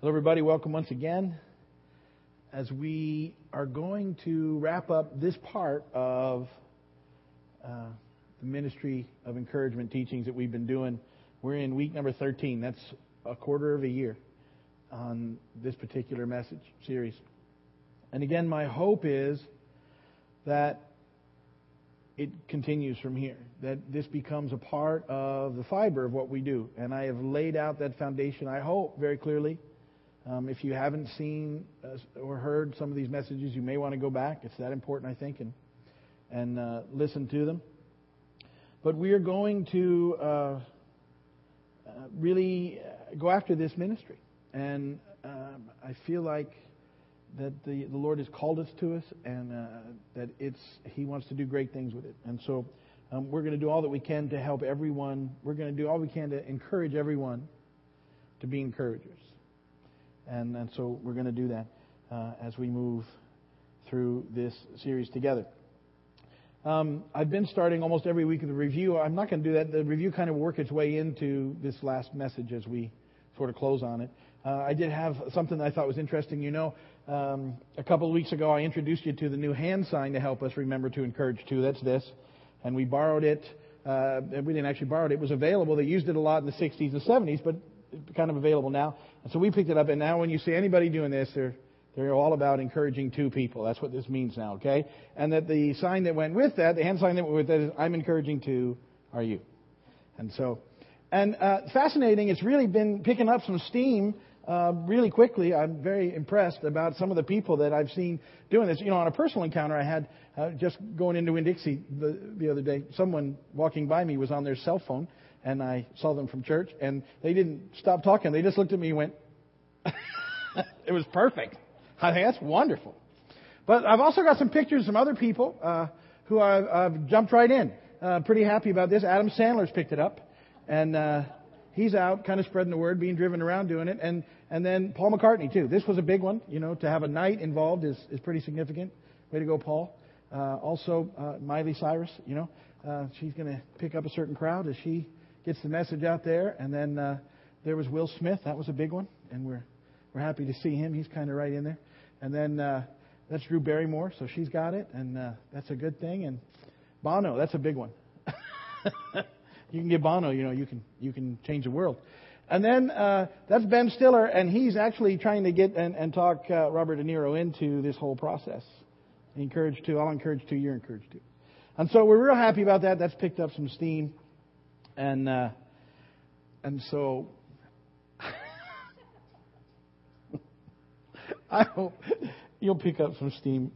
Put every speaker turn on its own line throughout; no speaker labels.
Hello, everybody. Welcome once again. As we are going to wrap up this part of uh, the ministry of encouragement teachings that we've been doing, we're in week number 13. That's a quarter of a year on this particular message series. And again, my hope is that it continues from here, that this becomes a part of the fiber of what we do. And I have laid out that foundation, I hope, very clearly um, if you haven't seen uh, or heard some of these messages, you may want to go back. It's that important, I think, and and uh, listen to them. But we are going to uh, uh really go after this ministry, and um, I feel like that the the Lord has called us to us, and uh, that it's He wants to do great things with it, and so. Um, we're going to do all that we can to help everyone. We're going to do all we can to encourage everyone to be encouragers. And, so we're going to do that uh, as we move through this series together. Um, I've been starting almost every week with a review. I'm not going to do that. The review kind of work its way into this last message as we sort of close on it. Uh, I did have something that I thought was interesting. You know, um, a couple of weeks ago I introduced you to the new hand sign to help us remember to encourage too. That's this, and we borrowed it. Uh, we didn't actually borrow it. It was available. They used it a lot in the 60s and 70s, but kind of available now. And so we picked it up, and now when you see anybody doing this, they're they're all about encouraging two people. That's what this means now, okay? And that the sign that went with that, the hand sign that went with that is, I'm encouraging two, are you? And so, and uh, fascinating, it's really been picking up some steam uh, really quickly. I'm very impressed about some of the people that I've seen doing this. You know, on a personal encounter I had uh, just going into Winn-Dixie the, the other day, someone walking by me was on their cell phone and I saw them from church, and they didn't stop talking. They just looked at me and went, it was perfect. I think that's wonderful. But I've also got some pictures from other people uh, who I've, I've jumped right in. Uh, pretty happy about this. Adam Sandler's picked it up, and uh, he's out kind of spreading the word, being driven around doing it. And and then Paul McCartney too. This was a big one. You know, to have a knight involved is is pretty significant. Way to go, Paul. Uh, also, uh, Miley Cyrus. You know, uh, she's going to pick up a certain crowd as she gets the message out there. And then uh, there was Will Smith. That was a big one, and we're we're happy to see him. He's kind of right in there. And then uh, that's Drew Barrymore, so she's got it, and uh, that's a good thing. And Bono, that's a big one. you can get Bono, you know, you can you can change the world. And then uh, that's Ben Stiller, and he's actually trying two get and, and talk uh, Robert De Niro into this whole process. Encouraged two, I'll encourage two, you're encouraged to. And so we're real happy about that. That's picked up some steam. And uh, and so I hope you'll pick up some steam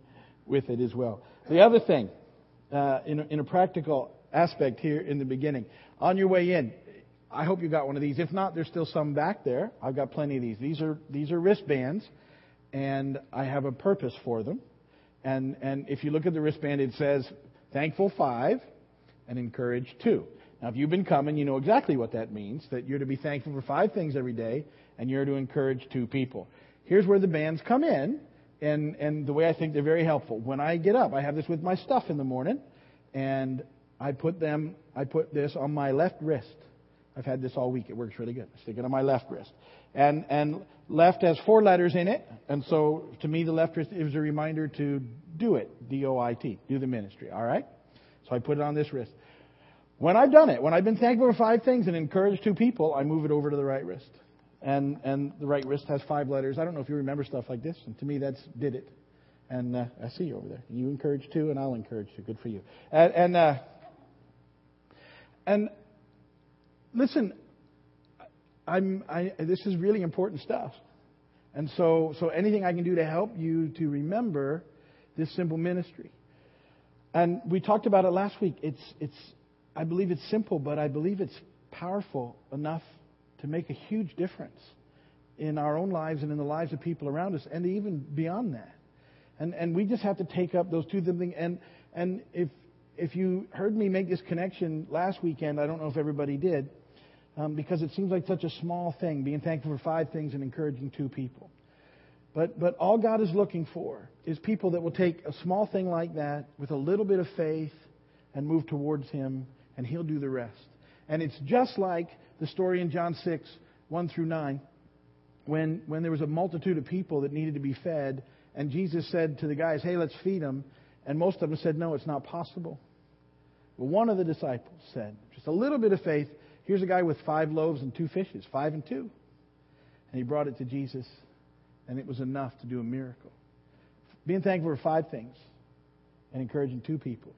with it as well. The other thing, uh, in, a, in a practical aspect here in the beginning, on your way in, I hope you got one of these. If not, there's still some back there. I've got plenty of these. These are these are wristbands, and I have a purpose for them. And and if you look at the wristband, it says thankful five and encourage two. Now, if you've been coming, you know exactly what that means that you're to be thankful for five things every day, and you're to encourage two people. Here's where the bands come in, and, and the way I think they're very helpful. When I get up, I have this with my stuff in the morning, and I put them, I put this on my left wrist. I've had this all week. It works really good. I stick it on my left wrist. And, and left has four letters in it, and so to me, the left wrist is a reminder to do it. D-O-I-T. Do the ministry, all right? So I put it on this wrist. When I've done it, when I've been thankful for five things and encouraged two people, I move it over to the right wrist. And, and the right wrist has five letters. I don't know if you remember stuff like this. And to me, that's did it. And uh, I see you over there. You encourage two, and I'll encourage two. Good for you. And, and, uh, and listen, I'm, I, this is really important stuff. And so, so anything I can do to help you to remember this simple ministry. And we talked about it last week. It's, it's, I believe it's simple, but I believe it's powerful enough to make a huge difference in our own lives and in the lives of people around us, and even beyond that. And and we just have to take up those two things. And and if if you heard me make this connection last weekend, I don't know if everybody did, um, because it seems like such a small thing, being thankful for five things and encouraging two people. But but all God is looking for is people that will take a small thing like that with a little bit of faith and move towards Him and He'll do the rest. And it's just like the story in John 6, 1 through 9. when, when there was a multitude of people that needed to be fed, and Jesus said to the guys, Hey, let's feed them. And most of them said, No, it's not possible. But one of the disciples said, Just a little bit of faith. Here's a guy with five loaves and two fishes, five and two. And he brought it to Jesus, and it was enough to do a miracle. Being thankful for five things and encouraging two people.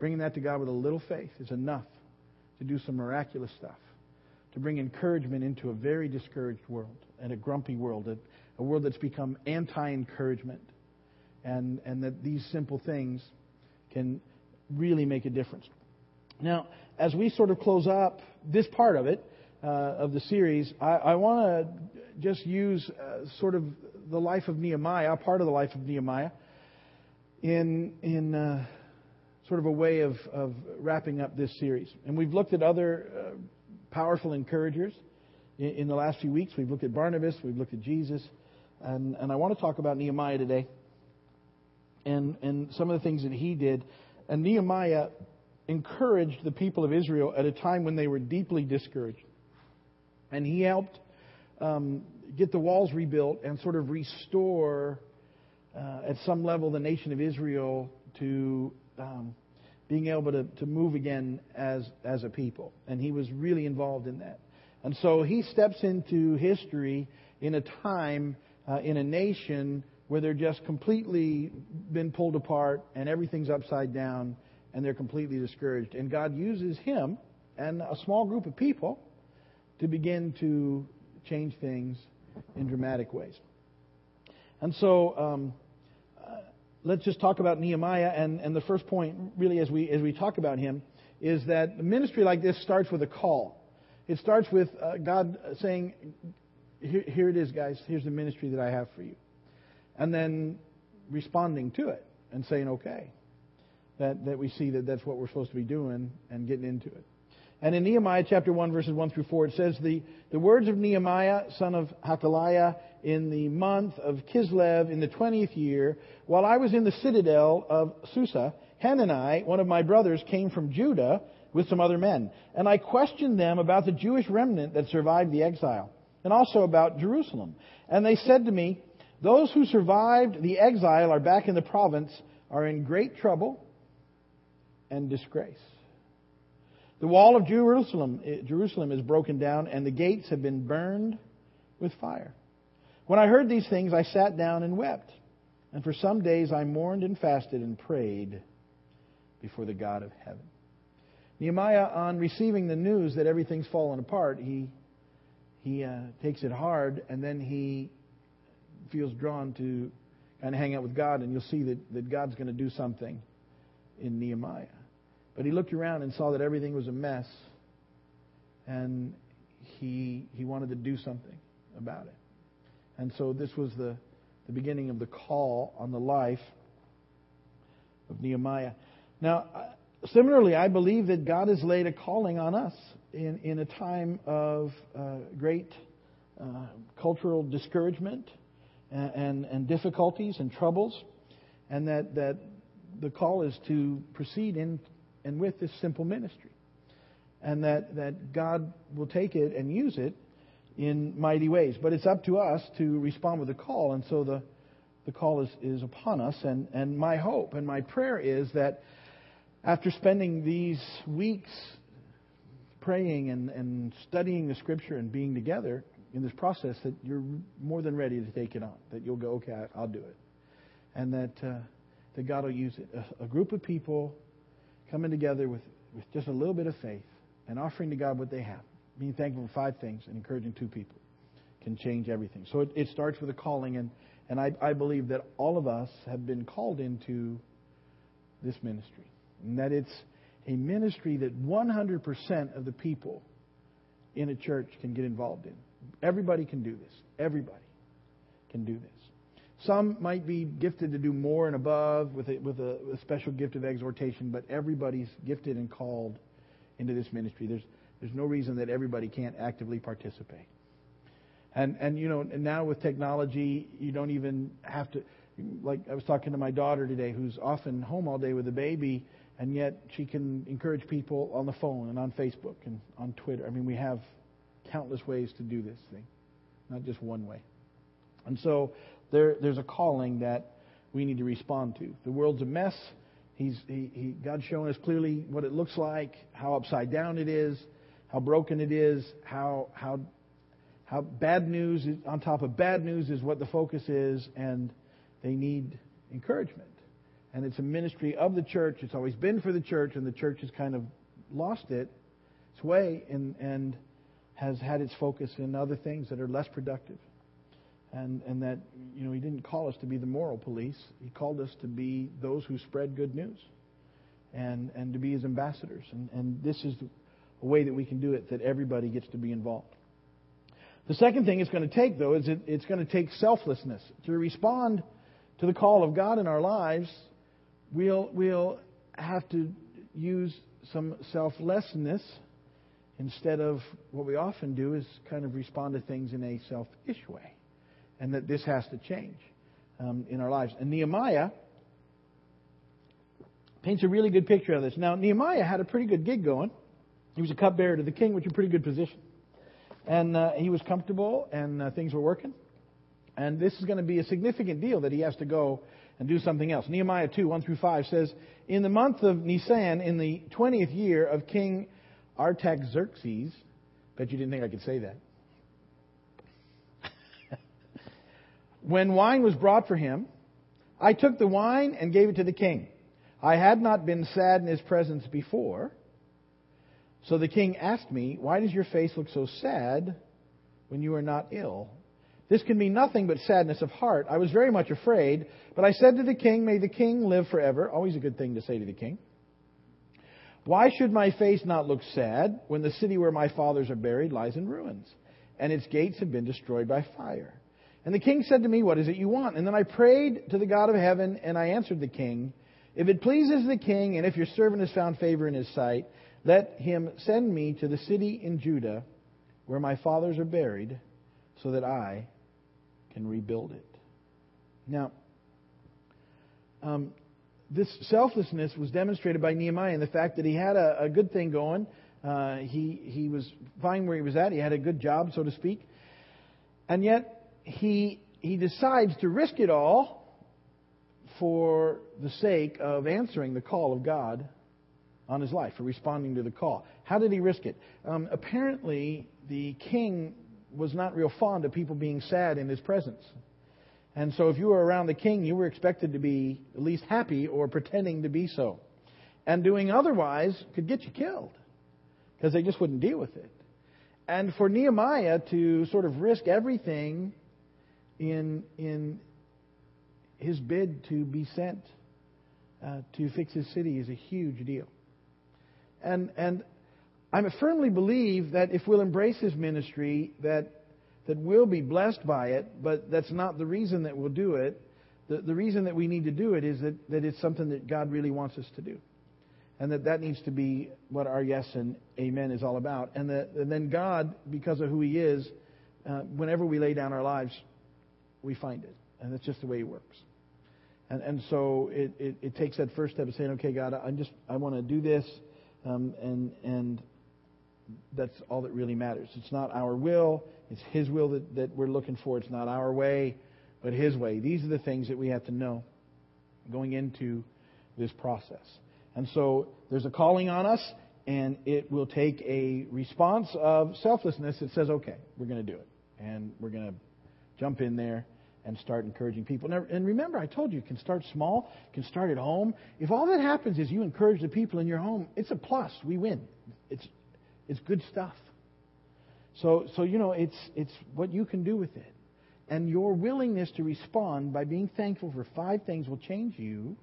Bringing that to God with a little faith is enough to do some miraculous stuff, to bring encouragement into a very discouraged world and a grumpy world, a, a world that's become anti encouragement, and, and that these simple things can really make a difference. Now, as we sort of close up this part of it, uh, of the series, I, I want to just use uh, sort of the life of Nehemiah, a part of the life of Nehemiah, in in uh, sort of a way of, of wrapping up this series. And we've looked at other uh, powerful encouragers in, in, the last few weeks. We've looked at Barnabas, we've looked at Jesus, and and I want to talk about Nehemiah today, and and some of the things that he did. And Nehemiah encouraged the people of Israel at a time when they were deeply discouraged. And he helped um, get the walls rebuilt and sort of restore, uh, at some level, the nation of Israel to um, being able to, to move again as, as a people. And he was really involved in that. And so he steps into history in a time, uh, in a nation where they're just completely been pulled apart and everything's upside down and they're completely discouraged. And God uses him and a small group of people to begin to change things in dramatic ways. And so, um, let's just talk about Nehemiah. And, and the first point, really, as we as we talk about him, is that ministry like this starts with a call. It starts with uh, God saying, here, "Here it is, guys. Here's the ministry that I have for you," and then responding to it and saying, "Okay." That that we see that that's what we're supposed to be doing and getting into it. And in Nehemiah chapter 1, verses 1 through 4, it says, The, the words of Nehemiah, son of Hakaliah, in the month of Kislev, in the 20th year, while I was in the citadel of Susa, Hanani, one of my brothers, came from Judah with some other men. And I questioned them about the Jewish remnant that survived the exile, and also about Jerusalem. And they said to me, Those who survived the exile are back in the province, are in great trouble and disgrace. The wall of Jerusalem, eh, Jerusalem is broken down, and the gates have been burned with fire. When I heard these things, I sat down and wept. And for some days I mourned and fasted and prayed before the God of heaven. Nehemiah, on receiving the news that everything's fallen apart, he, he uh, takes it hard, and then he feels drawn to kind of hang out with God, and you'll see that, that God's going to do something in Nehemiah. But he looked around and saw that everything was a mess, and he, he wanted to do something about it. And so this was the, the beginning of the call on the life of Nehemiah. Now, similarly, I believe that God has laid a calling on us in, in a time of uh, great uh, cultural discouragement and, and, and difficulties and troubles, and that, that the call is to proceed in and with this simple ministry. And that, that God will take it and use it in mighty ways. But it's up to us to respond with a call. And so the, the call is, is upon us. And, and my hope and my prayer is that after spending these weeks praying and, and studying the scripture and being together in this process, that you're more than ready to take it on. That you'll go, okay, I'll do it. And that, uh, that God will use it. A, a group of people coming together with, with just a little bit of faith and offering to God what they have, being thankful for five things and encouraging two people can change everything. So it, it starts with a calling, and, and I, I believe that all of us have been called into this ministry, and that it's a ministry that 100% of the people in a church can get involved in. Everybody can do this. Everybody can do this. Some might be gifted to do more and above with a, with a, a special gift of exhortation, but everybody's gifted and called into this ministry. There's, there's no reason that everybody can't actively participate. And, and you know, now with technology, you don't even have to, like I was talking to my daughter today who's often home all day with a baby, and yet she can encourage people on the phone and on Facebook and on Twitter. I mean, we have countless ways to do this thing. not just one way. And so there, there's a calling that we need to respond to. The world's a mess. He's, he, he, God's shown us clearly what it looks like, how upside down it is, how broken it is, how, how, how bad news on top of bad news is what the focus is, and they need encouragement. And it's a ministry of the church. It's always been for the church, and the church has kind of lost it, its way, and, and has had its focus in other things that are less productive. And, and that, you know, He didn't call us to be the moral police. He called us to be those who spread good news and, and to be His ambassadors. And, and this is a way that we can do it, that everybody gets to be involved. The second thing it's going to take, though, is it, it's going to take selflessness. To respond to the call of God in our lives, we'll, we'll have to use some selflessness instead of what we often do is kind of respond to things in a selfish way. And that this has to change um, in our lives. And Nehemiah paints a really good picture of this. Now, Nehemiah had a pretty good gig going. He was a cupbearer to the king, which is a pretty good position. And uh, he was comfortable, and uh, things were working. And this is going to be a significant deal that he has to go and do something else. Nehemiah 2, 1 through 5 says, In the month of Nisan, in the 20th year of King Artaxerxes, bet you didn't think I could say that. when wine was brought for him, I took the wine and gave it to the king. I had not been sad in his presence before. So the king asked me, Why does your face look so sad when you are not ill? This can be nothing but sadness of heart. I was very much afraid, but I said to the king, May the king live forever. Always a good thing to say to the king. Why should my face not look sad when the city where my fathers are buried lies in ruins, and its gates have been destroyed by fire? And the king said to me, What is it you want? And then I prayed to the God of heaven, and I answered the king, If it pleases the king, and if your servant has found favor in his sight, let him send me to the city in Judah where my fathers are buried, so that I can rebuild it. Now, um, this selflessness was demonstrated by Nehemiah in the fact that he had a, a good thing going. Uh, he he was fine where he was at. He had a good job, so to speak, and yet he he decides to risk it all for the sake of answering the call of God on his life, for responding to the call. How did he risk it? Um, apparently, the king was not real fond of people being sad in his presence. And so if you were around the king, you were expected to be at least happy or pretending to be so. And doing otherwise could get you killed because they just wouldn't deal with it. And for Nehemiah to sort of risk everything in, in his bid to be sent uh, to fix his city is a huge deal. And, and I firmly believe that if we'll embrace his ministry, that, that we'll be blessed by it, but that's not the reason that we'll do it. The, the reason that we need to do it is that, that it's something that God really wants us to do. And that that needs to be what our yes and amen is all about. And, that, and then God, because of who he is, uh, whenever we lay down our lives, we find it. And that's just the way he works. And, and so it, it, it takes that first step of saying, okay, God, I'm just, I want to do this. Um, and, and that's all that really matters. It's not our will, it's His will that, that we're looking for. It's not our way, but His way. These are the things that we have to know going into this process. And so there's a calling on us, and it will take a response of selflessness that says, okay, we're going to do it. And we're going to jump in there and start encouraging people. And remember, I told you, you can start small, you can start at home. If all that happens is you encourage the people in your home, it's a plus. We win. It's it's good stuff. So, so you know, it's, it's what you can do with it. And your willingness to respond by being thankful for five things will change you,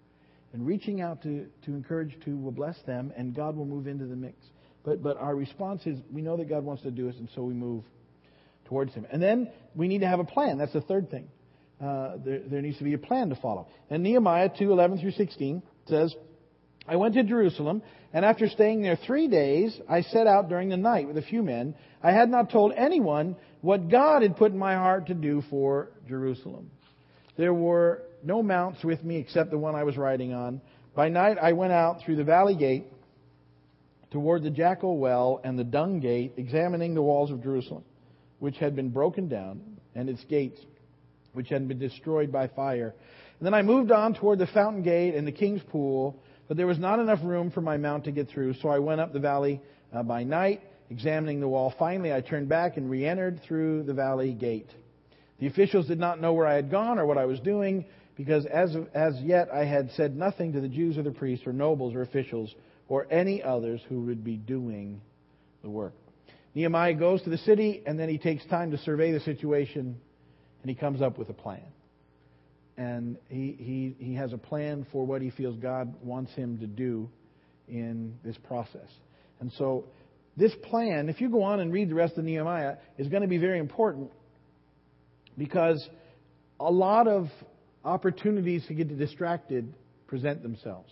and reaching out to, to encourage two will bless them, and God will move into the mix. But, but our response is we know that God wants to do us, and so we move towards Him. And then we need to have a plan. That's the third thing. Uh, there, there needs to be a plan to follow. And Nehemiah 2 11 through 16 says, I went to Jerusalem, and after staying there three days, I set out during the night with a few men. I had not told anyone what God had put in my heart to do for Jerusalem. There were no mounts with me except the one I was riding on. By night, I went out through the valley gate toward the jackal well and the dung gate, examining the walls of Jerusalem. which had been broken down, and its gates, which had been destroyed by fire. And then I moved on toward the fountain gate and the king's pool, but there was not enough room for my mount to get through, so I went up the valley uh, by night, examining the wall. Finally, I turned back and re entered through the valley gate. The officials did not know where I had gone or what I was doing, because as, as yet I had said nothing to the Jews or the priests or nobles or officials or any others who would be doing the work. Nehemiah goes to the city and then he takes time to survey the situation and he comes up with a plan. And he, he, he has a plan for what he feels God wants him to do in this process. And so, this plan, if you go on and read the rest of Nehemiah, is going to be very important because a lot of opportunities to get distracted present themselves.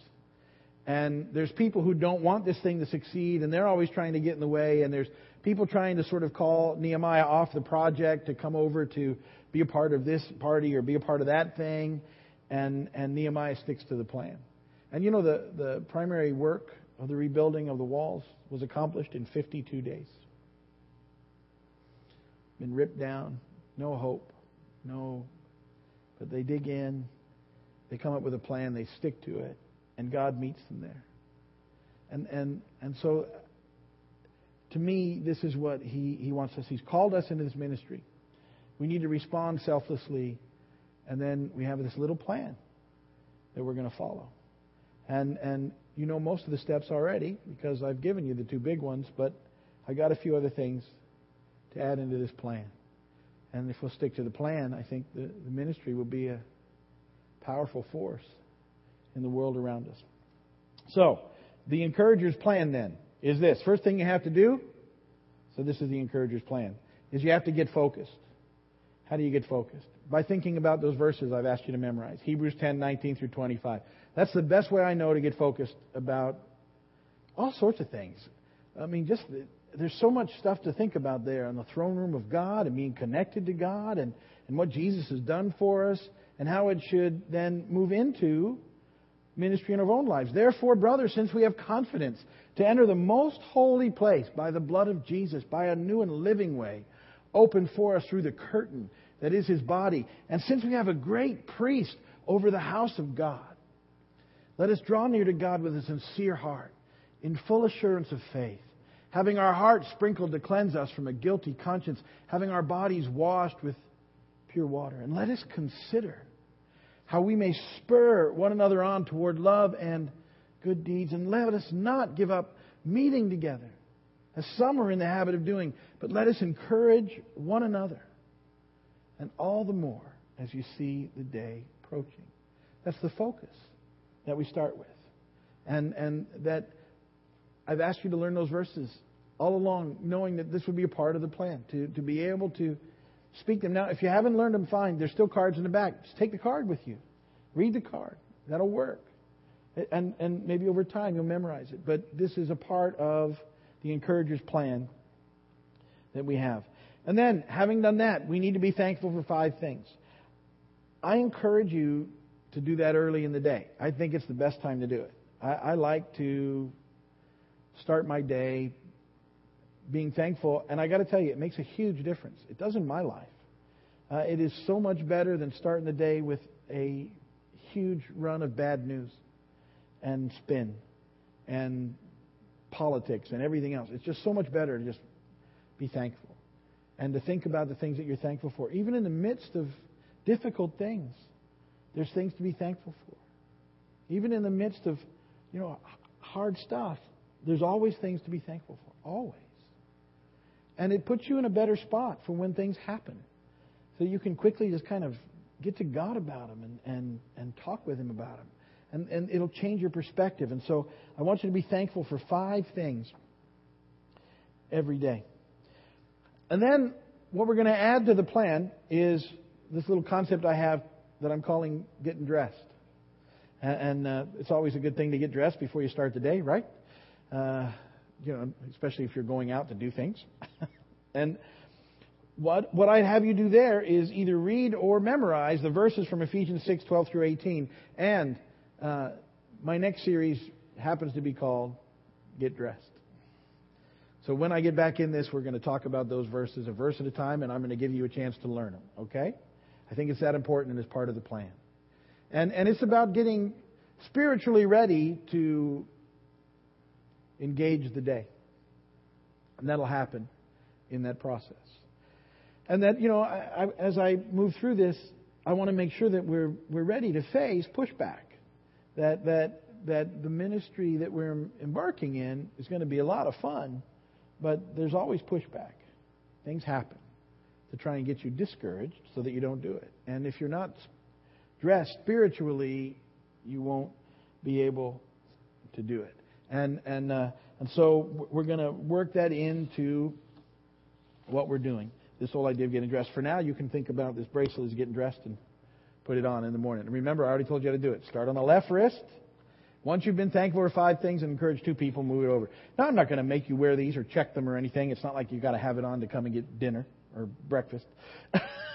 And there's people who don't want this thing to succeed, and they're always trying to get in the way. And there's people trying to sort of call Nehemiah off the project to come over to be a part of this party or be a part of that thing. And, and Nehemiah sticks to the plan. And you know, the, the primary work of the rebuilding of the walls was accomplished in 52 days. Been ripped down, no hope, no. But they dig in, they come up with a plan, they stick to it, and God meets them there. And and and so to me, this is what he, he wants us. He's called us into this ministry. We need to respond selflessly, and then we have this little plan that we're going to follow. And and you know most of the steps already because I've given you the two big ones, but I got a few other things to add into this plan. And if we'll stick to the plan, I think the, the ministry will be a powerful force in the world around us. So, the encourager's plan then is this. First thing you have to do, so this is the encourager's plan, is you have to get focused. How do you get focused? By thinking about those verses I've asked you to memorize. Hebrews 10, 19 through 25. That's the best way I know to get focused about all sorts of things. I mean, just there's so much stuff to think about there in the throne room of God and being connected to God and, and what Jesus has done for us and how it should then move into ministry in our own lives. Therefore, brothers, since we have confidence to enter the most holy place by the blood of Jesus, by a new and living way, opened for us through the curtain that is his body, and since we have a great priest over the house of God, let us draw near to God with a sincere heart, in full assurance of faith having our hearts sprinkled to cleanse us from a guilty conscience, having our bodies washed with pure water. And let us consider how we may spur one another on toward love and good deeds. And let us not give up meeting together, as some are in the habit of doing, but let us encourage one another. And all the more as you see the day approaching. That's the focus that we start with. And, and that I've asked you to learn those verses all along, knowing that this would be a part of the plan, to, to be able to speak them. Now, if you haven't learned them, fine. There's still cards in the back. Just take the card with you. Read the card. That'll work. And, and maybe over time you'll memorize it. But this is a part of the encourager's plan that we have. And then, having done that, we need to be thankful for five things. I encourage you to do that early in the day. I think it's the best time to do it. I, I like to start my day being thankful. And I got to tell you, it makes a huge difference. It does in my life. Uh, it is so much better than starting the day with a huge run of bad news and spin and politics and everything else. It's just so much better to just be thankful and to think about the things that you're thankful for. Even in the midst of difficult things, there's things to be thankful for. Even in the midst of, you know, hard stuff, there's always things to be thankful for. Always. And it puts you in a better spot for when things happen. So you can quickly just kind of get to God about them and, and, and talk with Him about them. And, and it'll change your perspective. And so I want you to be thankful for five things every day. And then what we're going to add to the plan is this little concept I have that I'm calling getting dressed. And, uh, it's always a good thing to get dressed before you start the day, right? Uh, you know, especially if you're going out to do things. and what, what I'd have you do there is either read or memorize the verses from Ephesians 6, 12 through 18. And uh, my next series happens to be called Get Dressed. So when I get back in this, we're going to talk about those verses a verse at a time, and I'm going to give you a chance to learn them. Okay? I think it's that important and it's part of the plan. And and it's about getting spiritually ready to engage the day. And that'll happen in that process. And that, you know, I, I, as I move through this, I want to make sure that we're, we're ready to face pushback. That, that, that the ministry that we're embarking in is going to be a lot of fun, but there's always pushback. Things happen to try and get you discouraged so that you don't do it. And if you're not dressed spiritually, you won't be able to do it. And, and, uh, and so we're going to work that into what we're doing. This whole idea of getting dressed. For now, you can think about this bracelet as getting dressed and put it on in the morning. And remember, I already told you how to do it. Start on the left wrist. Once you've been thankful for five things and encourage two people, move it over. Now, I'm not going to make you wear these or check them or anything. It's not like you've got to have it on to come and get dinner or breakfast.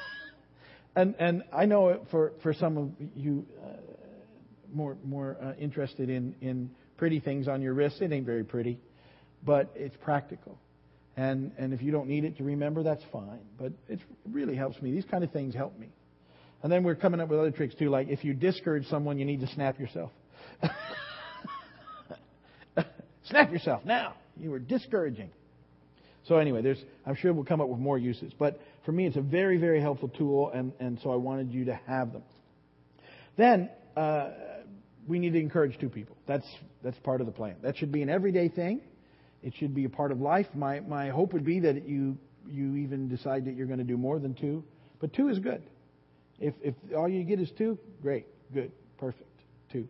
and and I know for for some of you uh, more more uh, interested in in pretty things on your wrist, it ain't very pretty, but it's practical. And, and if you don't need it to remember, that's fine. But it really helps me. These kind of things help me. And then we're coming up with other tricks too, like if you discourage someone, you need to snap yourself. snap yourself now. You were discouraging. So anyway, there's I'm sure we'll come up with more uses. But for me, it's a very, very helpful tool, and, and so I wanted you to have them. Then uh, we need to encourage two people. That's that's part of the plan. That should be an everyday thing. It should be a part of life. My, my hope would be that you, you even decide that you're going to do more than two. But two is good. If, if all you get is two, great, good, perfect. Two.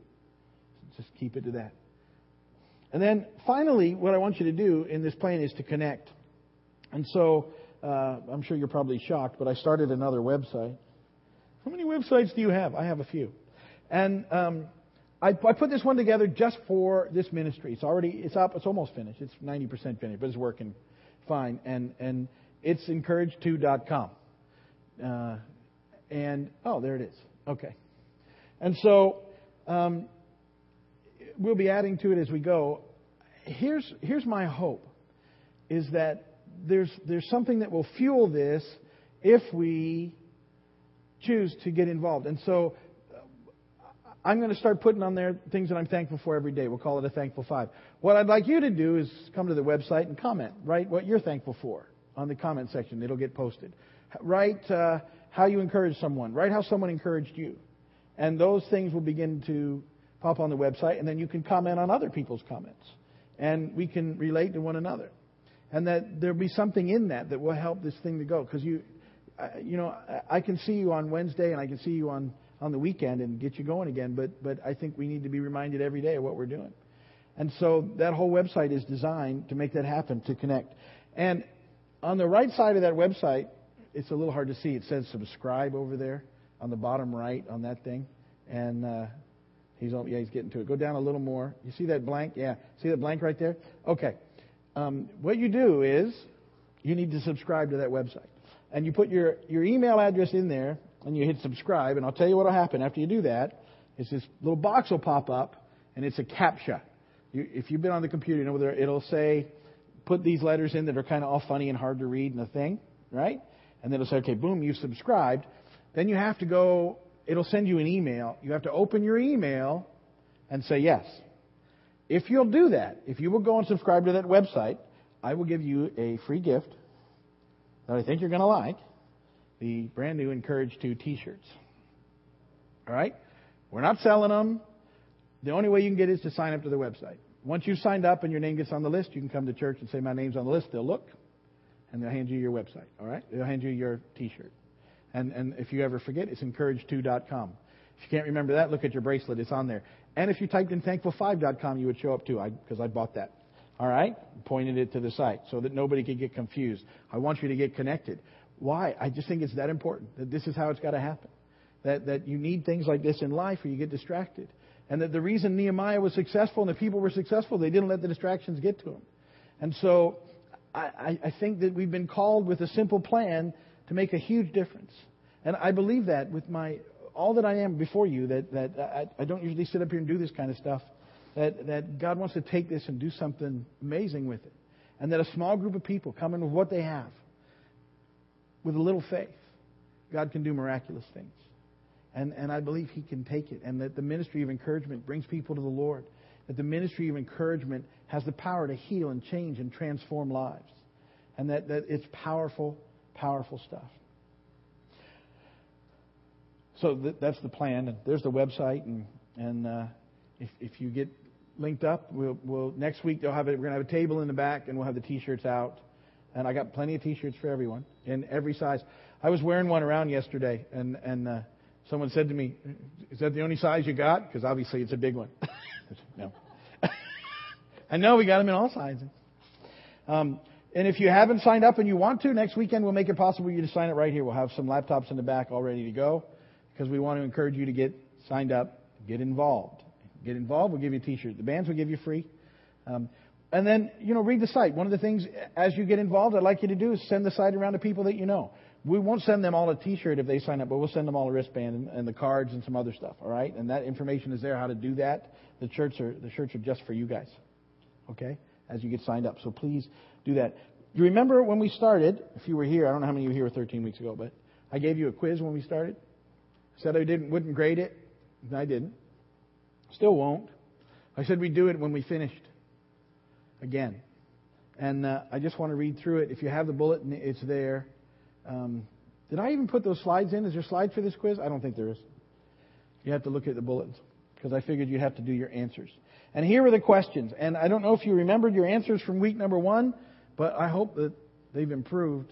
Just keep it to that. And then finally, what I want you to do in this plan is to connect. And so, uh, I'm sure you're probably shocked, but I started another website. How many websites do you have? I have a few. And um, I, I put this one together just for this ministry. It's already, it's up, it's almost finished. It's 90% finished, but it's working fine. And, and it's encourage2.com. Uh, and, oh, there it is. Okay. And so, um, we'll be adding to it as we go. Here's, here's my hope is that there's, there's something that will fuel this if we choose to get involved. And so I'm going to start putting on there things that I'm thankful for every day. We'll call it a thankful five. What I'd like you to do is come to the website and comment. Write what you're thankful for on the comment section. It'll get posted. Write uh, how you encourage someone. Write how someone encouraged you. And those things will begin to pop on the website, and then you can comment on other people's comments. And we can relate to one another. And that there'll be something in that that will help this thing to go. Because you, you know, I can see you on Wednesday, and I can see you on on the weekend and get you going again. But but I think we need to be reminded every day of what we're doing. And so that whole website is designed to make that happen, to connect. And on the right side of that website, it's a little hard to see. It says subscribe over there on the bottom right on that thing. And uh, he's yeah he's getting to it. Go down a little more. You see that blank? Yeah. See that blank right there? Okay. Um, what you do is you need to subscribe to that website. And you put your, your email address in there, and you hit subscribe, and I'll tell you what will happen after you do that. Is this little box will pop up, and it's a captcha. You, if you've been on the computer, you know it'll say, put these letters in that are kind of all funny and hard to read and a thing, right? And then it'll say, okay, boom, you've subscribed. Then you have to go, it'll send you an email. You have to open your email and say yes. If you'll do that, if you will go and subscribe to that website, I will give you a free gift that I think you're going to like the brand new Encourage 2 t shirts. All right? We're not selling them. The only way you can get is to sign up to the website. Once you've signed up and your name gets on the list, you can come to church and say, My name's on the list. They'll look, and they'll hand you your website. All right? They'll hand you your t shirt. And, and if you ever forget, it's encourage2.com. If you can't remember that, look at your bracelet. It's on there. And if you typed in thankful5.com, you would show up too, because I, I bought that. All right? Pointed it to the site so that nobody could get confused. I want you to get connected. Why? I just think it's that important that this is how it's got to happen. That, that you need things like this in life or you get distracted. And that the reason Nehemiah was successful and the people were successful, they didn't let the distractions get to them. And so I, I think that we've been called with a simple plan to make a huge difference. And I believe that with my all that I am before you, that, that I, I don't usually sit up here and do this kind of stuff, that, that God wants to take this and do something amazing with it. And that a small group of people come in with what they have, with a little faith, God can do miraculous things. And, and I believe He can take it. And that the ministry of encouragement brings people to the Lord. That the ministry of encouragement has the power to heal and change and transform lives. And that, that it's powerful, powerful stuff. So th- that's the plan. And there's the website. And, and uh, if, if you get linked up, we'll, we'll next week they'll have it. We're going to have a table in the back, and we'll have the T-shirts out. And I got plenty of T-shirts for everyone in every size. I was wearing one around yesterday, and and uh, someone said to me, "Is that the only size you got?" Because obviously it's a big one. no. I know we got them in all sizes. Um, and if you haven't signed up and you want to, next weekend we'll make it possible for you to sign up right here. We'll have some laptops in the back all ready to go because we want to encourage you to get signed up, get involved. Get involved, we'll give you a t-shirt. The bands will give you free. Um, and then, you know, read the site. One of the things as you get involved, I'd like you to do is send the site around to people that you know. We won't send them all a T-shirt if they sign up, but we'll send them all a wristband and, and the cards and some other stuff. All right, and that information is there how to do that. The shirts are the shirts are just for you guys. Okay, as you get signed up. So please do that. You remember when we started? If you were here, I don't know how many of you were here 13 weeks ago, but I gave you a quiz when we started. Said I didn't wouldn't grade it. I didn't. Still won't. I said we'd do it when we finished. Again. And uh, I just want to read through it. If you have the bulletin, it's there. Um, did I even put those slides in? Is there slides for this quiz? I don't think there is. You have to look at the bulletins because I figured you'd have to do your answers. And here are the questions. And I don't know if you remembered your answers from week number one, but I hope that they've improved.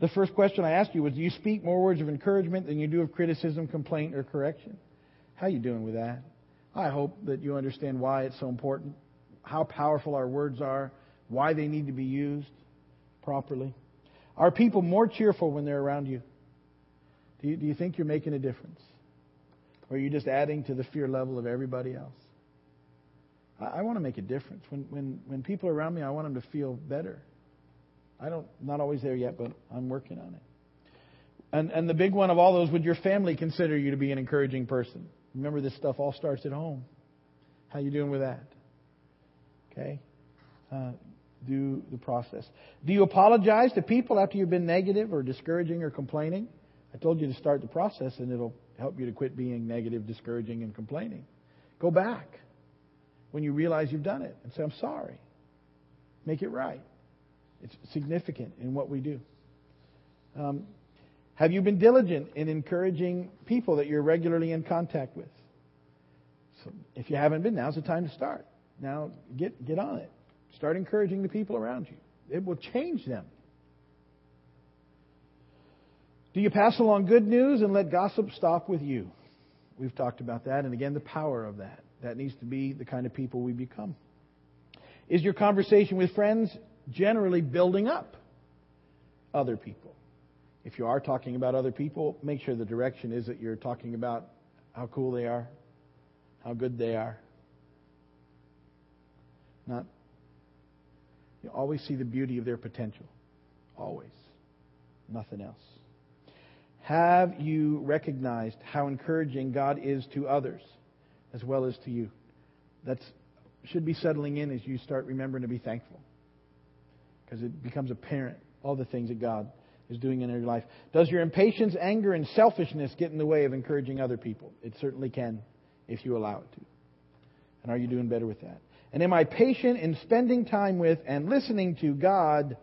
The first question I asked you was, do you speak more words of encouragement than you do of criticism, complaint, or correction? How you doing with that? I hope that you understand why it's so important, how powerful our words are, why they need to be used properly. Are people more cheerful when they're around you? Do you, do you think you're making a difference? Or are you just adding to the fear level of everybody else? I, I want to make a difference. When, when, when people are around me, I want them to feel better. I don't, not always there yet, but I'm working on it. And, and the big one of all those, would your family consider you to be an encouraging person? Remember, this stuff all starts at home. How you doing with that? Okay? Uh, do the process. Do you apologize to people after you've been negative or discouraging or complaining? I told you to start the process and it'll help you to quit being negative, discouraging, and complaining. Go back when you realize you've done it and say, I'm sorry. Make it right. It's significant in what we do. Um, have you been diligent in encouraging people that you're regularly in contact with? So if you haven't been, now's the time to start. Now get get on it. Start encouraging the people around you. It will change them. Do you pass along good news and let gossip stop with you? We've talked about that, and again, the power of that. That needs to be the kind of people we become. Is your conversation with friends generally building up other people? If you are talking about other people, make sure the direction is that you're talking about how cool they are, how good they are. Not you always see the beauty of their potential. Always. Nothing else. Have you recognized how encouraging God is to others as well as to you? That should be settling in as you start remembering to be thankful. Because it becomes apparent all the things that God is doing in your life. Does your impatience, anger, and selfishness get in the way of encouraging other people? It certainly can if you allow it to. And are you doing better with that? And am I patient in spending time with and listening to God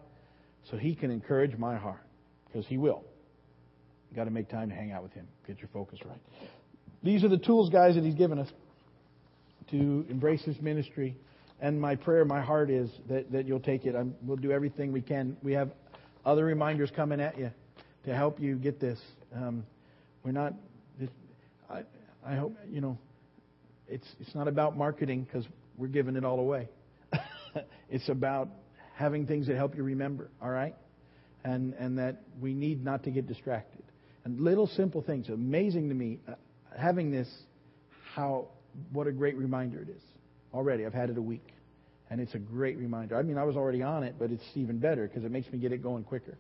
so He can encourage my heart? Because He will. You've got to make time to hang out with Him. Get your focus right. These are the tools, guys, that He's given us to embrace His ministry. And my prayer, my heart is that, that you'll take it. I'm, we'll do everything we can. We have other reminders coming at you to help you get this. Um, we're not. I, I hope you know. It's it's not about marketing because we're giving it all away. it's about having things that help you remember, all right? And, and that we need not to get distracted. And little simple things. Amazing to me, uh, having this, how, what a great reminder it is. Already, I've had it a week. And it's a great reminder. I mean, I was already on it, but it's even better because it makes me get it going quicker.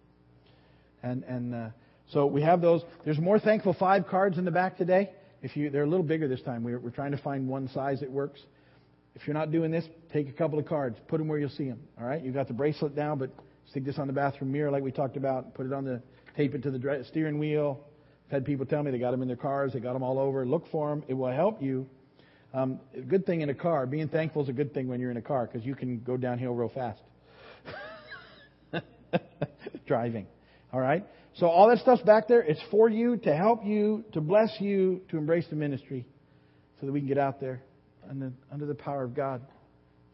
And, and uh, so we have those. There's more Thankful Five cards in the back today. If you, they're a little bigger this time. We're, we're trying to find one size that works if you're not doing this, take a couple of cards, put them where you'll see them. All right, you've got the bracelet now, but stick this on the bathroom mirror like we talked about. Put it on the tape it to the steering wheel. I've had people tell me they got them in their cars, they got them all over. Look for them; it will help you. Um, good thing in a car. Being thankful is a good thing when you're in a car because you can go downhill real fast. Driving. All right? So all that stuff's back there. It's for you, to help you, to bless you, to embrace the ministry so that we can get out there under, under the power of God,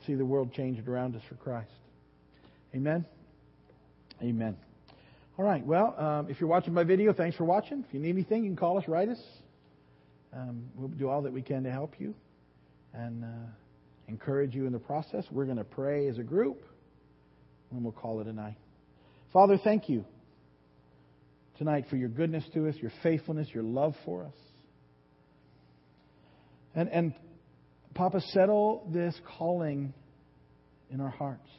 see the world changed around us for Christ. Amen? Amen. All right. Well, um, if you're watching my video, thanks for watching. If you need anything, you can call us, write us. Um, we'll do all that we can to help you and uh, encourage you in the process. We're going to pray as a group, and we'll call it a night. Father, thank you tonight for your goodness to us, your faithfulness, your love for us. And, and Papa, settle this calling in our hearts.